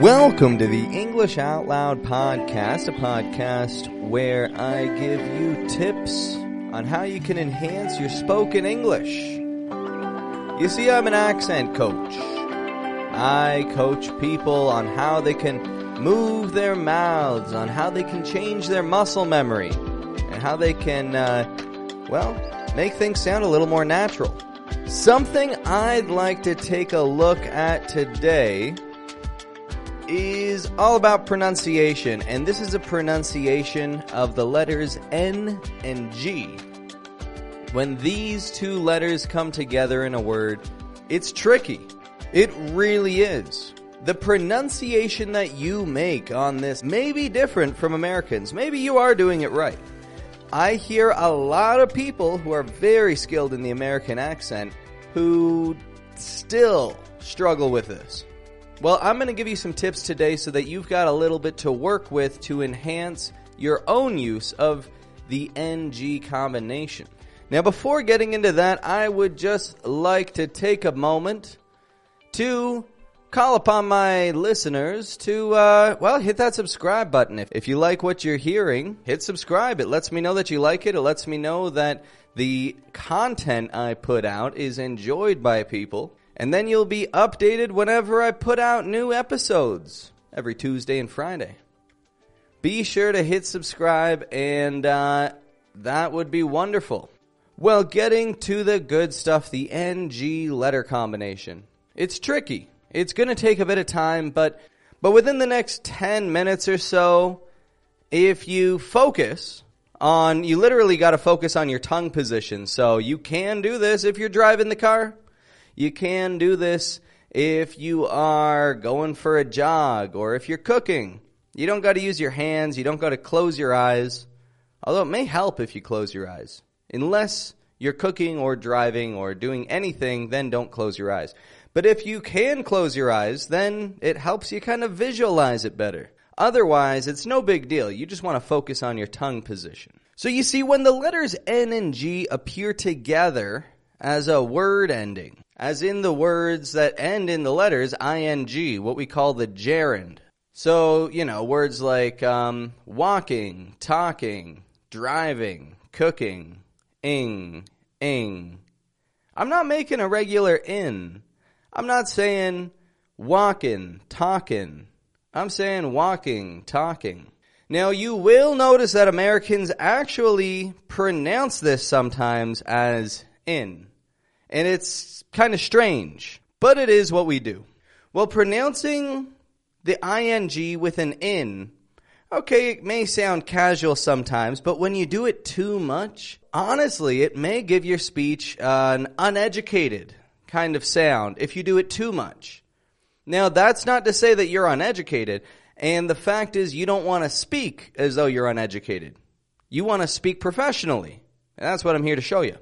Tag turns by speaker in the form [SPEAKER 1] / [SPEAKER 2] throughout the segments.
[SPEAKER 1] Welcome to the English Out Loud podcast, a podcast where I give you tips on how you can enhance your spoken English. You see, I'm an accent coach. I coach people on how they can move their mouths, on how they can change their muscle memory, and how they can, uh, well, make things sound a little more natural. Something I'd like to take a look at today is all about pronunciation, and this is a pronunciation of the letters N and G. When these two letters come together in a word, it's tricky. It really is. The pronunciation that you make on this may be different from Americans. Maybe you are doing it right. I hear a lot of people who are very skilled in the American accent who still struggle with this. Well, I'm going to give you some tips today so that you've got a little bit to work with to enhance your own use of the NG combination. Now, before getting into that, I would just like to take a moment to call upon my listeners to, uh, well, hit that subscribe button. If, if you like what you're hearing, hit subscribe. It lets me know that you like it. It lets me know that the content I put out is enjoyed by people and then you'll be updated whenever I put out new episodes every Tuesday and Friday. Be sure to hit subscribe, and uh, that would be wonderful. Well, getting to the good stuff, the NG letter combination. It's tricky. It's going to take a bit of time, but but within the next 10 minutes or so, if you focus on you literally got to focus on your tongue position. So you can do this if you're driving the car you can do this if you are going for a jog or if you're cooking. You don't got to use your hands. You don't got to close your eyes. Although it may help if you close your eyes. Unless you're cooking or driving or doing anything, then don't close your eyes. But if you can close your eyes, then it helps you kind of visualize it better. Otherwise, it's no big deal. You just want to focus on your tongue position. So you see, when the letters N and G appear together as a word ending, as in the words that end in the letters ing, what we call the gerund. So, you know, words like um, walking, talking, driving, cooking, ing, ing. I'm not making a regular in. I'm not saying walking, talking. I'm saying walking, talking. Now, you will notice that Americans actually pronounce this sometimes as in. And it's kind of strange, but it is what we do. Well, pronouncing the ing with an in, okay, it may sound casual sometimes, but when you do it too much, honestly, it may give your speech an uneducated kind of sound if you do it too much. Now, that's not to say that you're uneducated, and the fact is you don't want to speak as though you're uneducated. You want to speak professionally. And that's what I'm here to show you.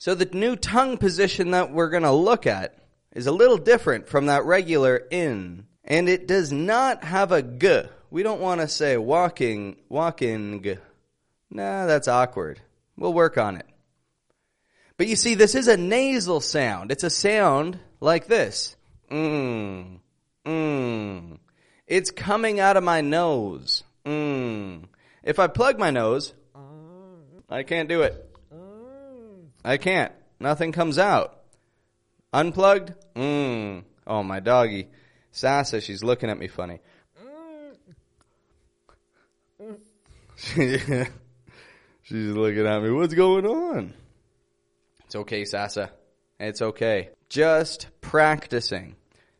[SPEAKER 1] So the new tongue position that we're going to look at is a little different from that regular in. And it does not have a g. We don't want to say walking, walking. G. Nah, that's awkward. We'll work on it. But you see, this is a nasal sound. It's a sound like this. Mmm. Mmm. It's coming out of my nose. Mmm. If I plug my nose, I can't do it. I can't. Nothing comes out. Unplugged? Mmm. Oh, my doggy. Sasa, she's looking at me funny. she's looking at me. What's going on? It's okay, Sasa. It's okay. Just practicing.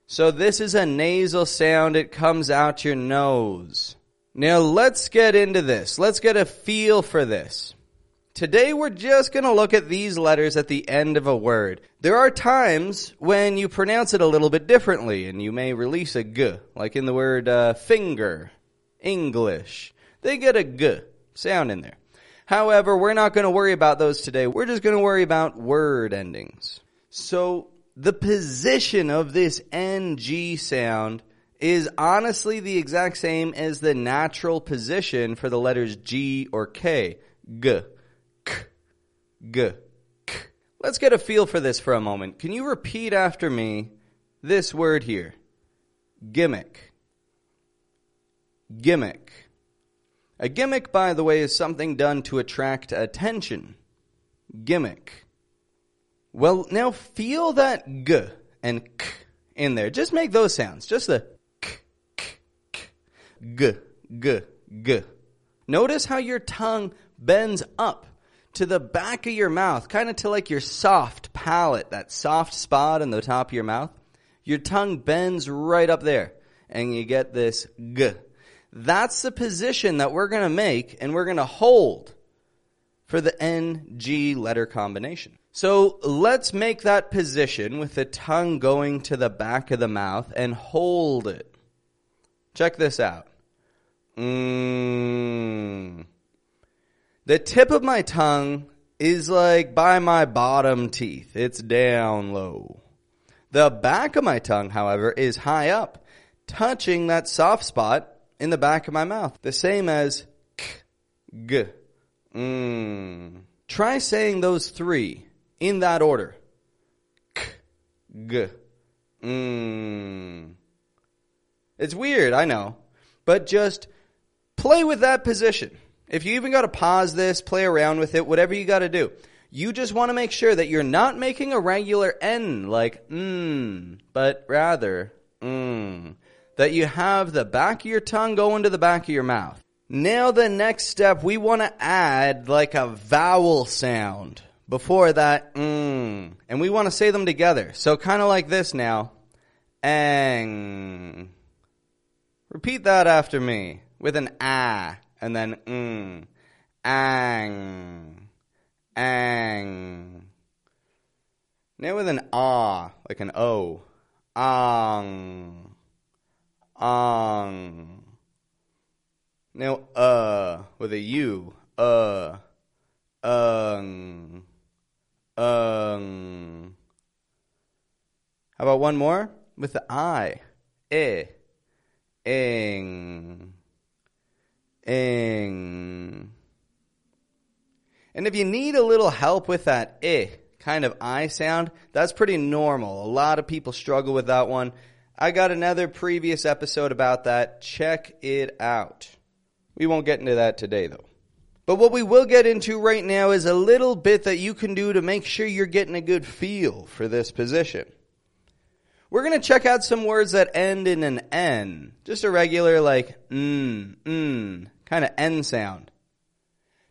[SPEAKER 1] So this is a nasal sound. It comes out your nose. Now let's get into this. Let's get a feel for this. Today we're just going to look at these letters at the end of a word. There are times when you pronounce it a little bit differently and you may release a g, like in the word uh, finger, English. They get a g sound in there. However, we're not going to worry about those today. We're just going to worry about word endings. So the position of this NG sound is honestly the exact same as the natural position for the letters G or K. G. G. K. Let's get a feel for this for a moment. Can you repeat after me this word here? Gimmick. gimmick. A gimmick, by the way, is something done to attract attention. Gimmick. Well, now feel that g and k in there. Just make those sounds. Just the k, k, k, g, g, g. Notice how your tongue bends up to the back of your mouth, kind of to like your soft palate, that soft spot in the top of your mouth. Your tongue bends right up there and you get this g. That's the position that we're going to make and we're going to hold for the NG letter combination. So let's make that position with the tongue going to the back of the mouth and hold it. Check this out. Mm. The tip of my tongue is like by my bottom teeth. It's down low. The back of my tongue, however, is high up, touching that soft spot in the back of my mouth. The same as k, g, mm. Try saying those three in that order. K, g, mm. It's weird, I know, but just play with that position. If you even got to pause this, play around with it, whatever you got to do. You just want to make sure that you're not making a regular N like mmm, but rather mmm. That you have the back of your tongue going to the back of your mouth. Now the next step, we want to add like a vowel sound before that mmm. And we want to say them together. So kind of like this now. Ang. Repeat that after me with an ah and then mm. Ang. Ang. Now with an ah, like an O. Ang. Ang. Now uh with a U. Uh. Ung. Ung. How about one more? With the I. Eh. Ing. And if you need a little help with that eh kind of I sound, that's pretty normal. A lot of people struggle with that one. I got another previous episode about that. Check it out. We won't get into that today though. But what we will get into right now is a little bit that you can do to make sure you're getting a good feel for this position. We're going to check out some words that end in an N. Just a regular like mm, mm, kind of N sound.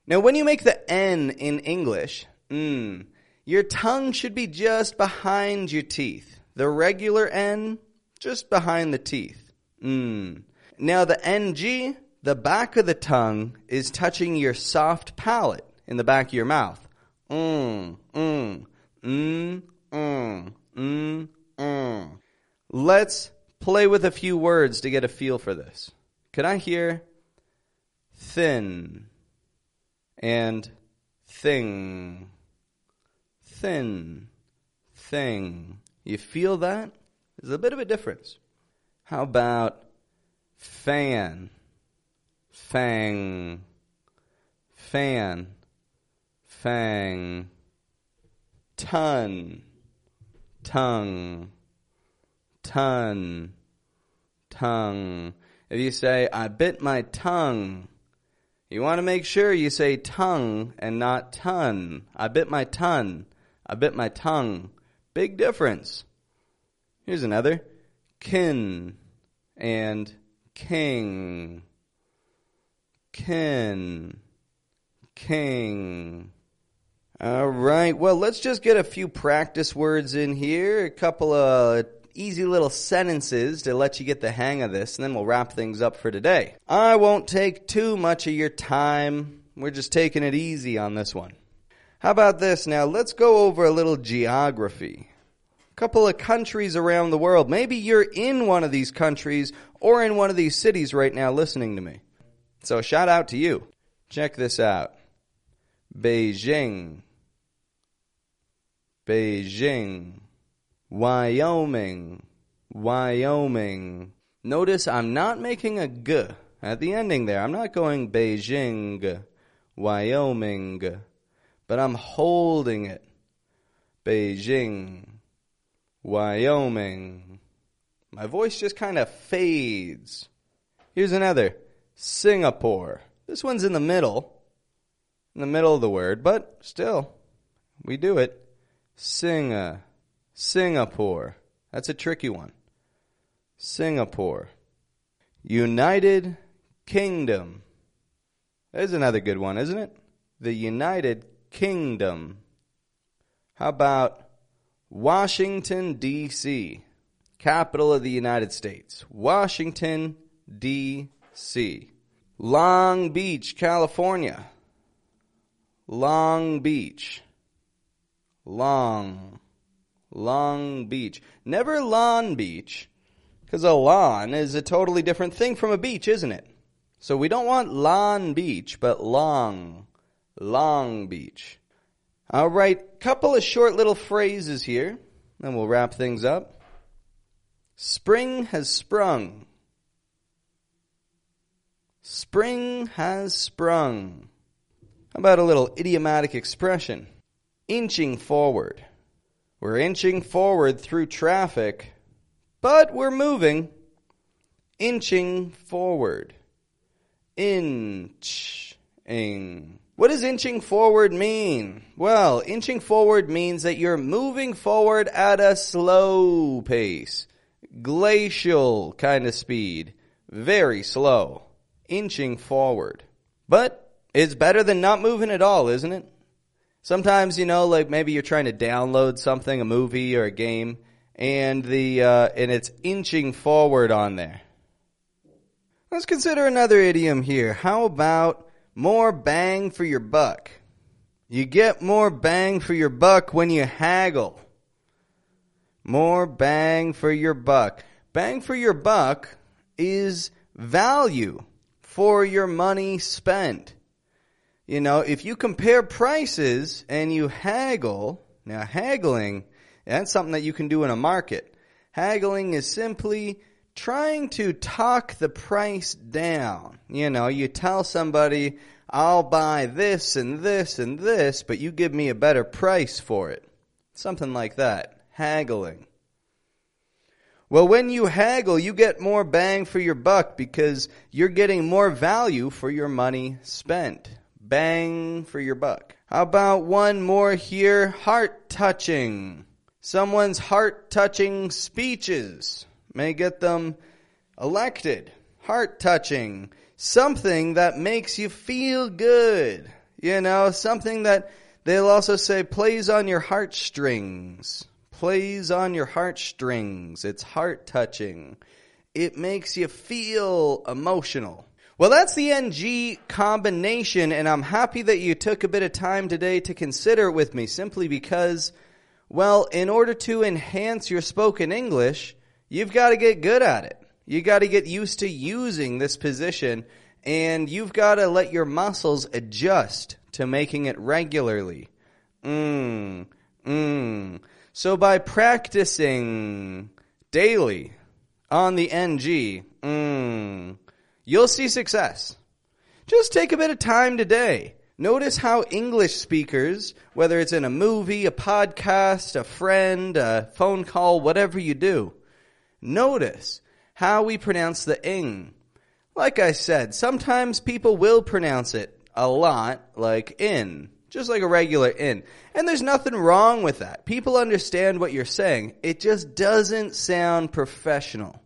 [SPEAKER 1] Now when you make the N in English, mm, your tongue should be just behind your teeth. The regular N, just behind the teeth. Mm. Now the NG, the back of the tongue is touching your soft palate in the back of your mouth. Mm, mm, mm, mm, mm, Let's play with a few words to get a feel for this. Could I hear thin and thing? Thin, thing. You feel that? There's a bit of a difference. How about fan, fang, fan, fang, ton, tongue, ton, tongue. If you say, I bit my tongue, you want to make sure you say tongue and not ton. I bit my ton. I bit my tongue. Big difference. Here's another. Kin and king. Kin. King. All right. Well, let's just get a few practice words in here. A couple of easy little sentences to let you get the hang of this, and then we'll wrap things up for today. I won't take too much of your time. We're just taking it easy on this one. How about this now? Let's go over a little geography. A couple of countries around the world. Maybe you're in one of these countries or in one of these cities right now listening to me. So shout out to you. Check this out. Beijing. Beijing. Wyoming, Wyoming. Notice I'm not making a g at the ending there. I'm not going Beijing, Wyoming, but I'm holding it. Beijing, Wyoming. My voice just kind of fades. Here's another. Singapore. This one's in the middle, in the middle of the word, but still, we do it. Singa, Singapore. That's a tricky one. Singapore. United Kingdom. There's another good one, isn't it? The United Kingdom. How about Washington, D.C., capital of the United States? Washington, D.C. Long Beach, California. Long Beach. Long. Long Beach. Never Lawn Beach, because a lawn is a totally different thing from a beach, isn't it? So we don't want Lawn Beach, but Long. Long Beach. All right, couple of short little phrases here, then we'll wrap things up. Spring has sprung. Spring has sprung. How about a little idiomatic expression? Inching forward. We're inching forward through traffic, but we're moving. Inching forward. Inching. What does inching forward mean? Well, inching forward means that you're moving forward at a slow pace. Glacial kind of speed. Very slow. Inching forward. But it's better than not moving at all, isn't it? Sometimes, you know, like maybe you're trying to download something, a movie or a game, and the uh, and it's inching forward on there. Let's consider another idiom here. How about more bang for your buck? You get more bang for your buck when you haggle. More bang for your buck. Bang for your buck is value for your money spent. You know, if you compare prices and you haggle, now haggling, that's something that you can do in a market. Haggling is simply trying to talk the price down. You know, you tell somebody, I'll buy this and this and this, but you give me a better price for it. Something like that. Haggling. Well, when you haggle, you get more bang for your buck because you're getting more value for your money spent. Bang for your buck. How about one more here? Heart touching. Someone's heart touching speeches may get them elected. Heart touching. Something that makes you feel good. You know, something that they'll also say plays on your heartstrings. Plays on your heartstrings. It's heart touching. It makes you feel emotional. Well, that's the NG combination, and I'm happy that you took a bit of time today to consider it with me simply because, well, in order to enhance your spoken English, you've got to get good at it. You got to get used to using this position, and you've got to let your muscles adjust to making it regularly. Mmm, mmm. So by practicing daily on the NG, mmm, you'll see success. Just take a bit of time today. Notice how English speakers, whether it's in a movie, a podcast, a friend, a phone call, whatever you do, notice how we pronounce the ing. Like I said, sometimes people will pronounce it a lot like in, just like a regular in. And there's nothing wrong with that. People understand what you're saying. It just doesn't sound professional.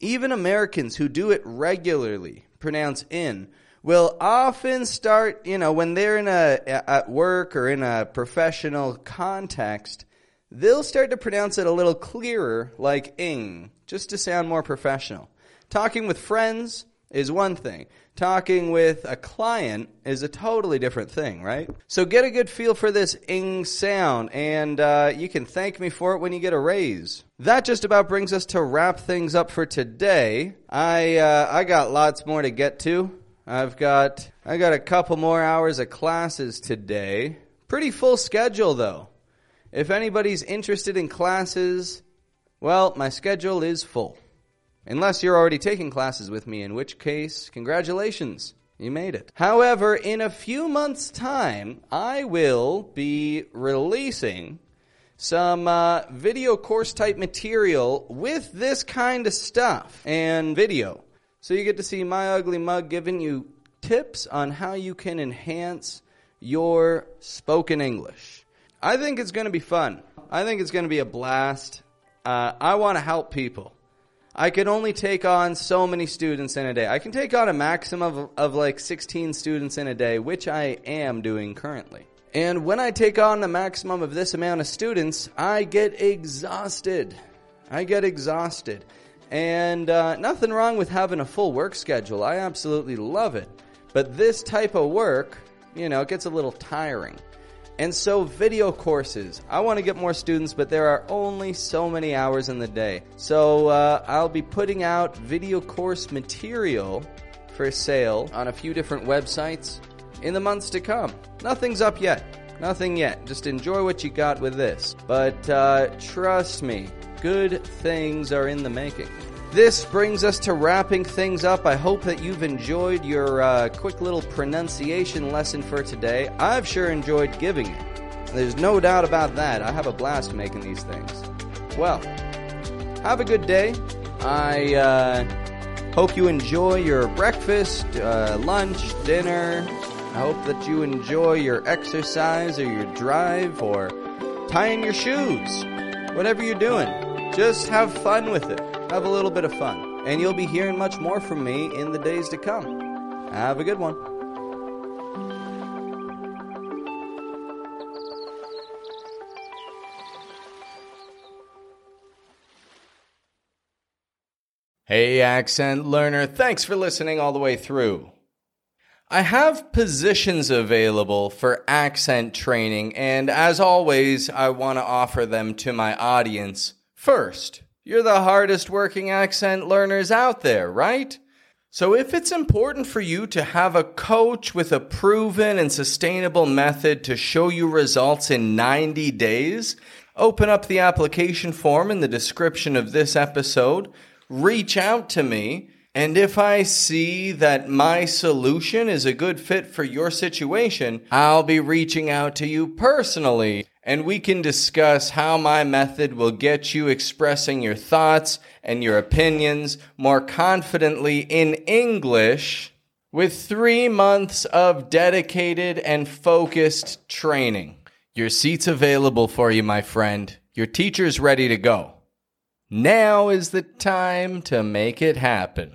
[SPEAKER 1] Even Americans who do it regularly, pronounce in, will often start, you know, when they're in a, at work or in a professional context, they'll start to pronounce it a little clearer, like ing, just to sound more professional. Talking with friends is one thing. Talking with a client is a totally different thing, right? So get a good feel for this ing sound, and uh, you can thank me for it when you get a raise. That just about brings us to wrap things up for today. I uh, I got lots more to get to. I've got I got a couple more hours of classes today. Pretty full schedule though. If anybody's interested in classes, well, my schedule is full. Unless you're already taking classes with me, in which case, congratulations. You made it. However, in a few months' time, I will be releasing some uh, video course type material with this kind of stuff and video. So you get to see my ugly mug giving you tips on how you can enhance your spoken English. I think it's going to be fun. I think it's going to be a blast. Uh, I want to help people. I can only take on so many students in a day. I can take on a maximum of, of like 16 students in a day, which I am doing currently. And when I take on the maximum of this amount of students, I get exhausted. I get exhausted. And uh, nothing wrong with having a full work schedule. I absolutely love it. But this type of work, you know, it gets a little tiring. And so, video courses. I want to get more students, but there are only so many hours in the day. So, uh, I'll be putting out video course material for sale on a few different websites in the months to come. Nothing's up yet. Nothing yet. Just enjoy what you got with this. But uh, trust me, good things are in the making. This brings us to wrapping things up. I hope that you've enjoyed your uh, quick little pronunciation lesson for today. I've sure enjoyed giving it. There's no doubt about that. I have a blast making these things. Well, have a good day. I uh, hope you enjoy your breakfast, uh, lunch, dinner. I hope that you enjoy your exercise or your drive or tying your shoes. Whatever you're doing, just have fun with it. Have a little bit of fun. And you'll be hearing much more from me in the days to come. Have a good one. Hey, accent learner, thanks for listening all the way through. I have positions available for accent training, and as always, I want to offer them to my audience first. You're the hardest working accent learners out there, right? So, if it's important for you to have a coach with a proven and sustainable method to show you results in 90 days, open up the application form in the description of this episode, reach out to me, and if I see that my solution is a good fit for your situation, I'll be reaching out to you personally and we can discuss how my method will get you expressing your thoughts and your opinions more confidently in English with three months of dedicated and focused training. Your seat's available for you, my friend. Your teacher's ready to go. Now is the time to make it happen.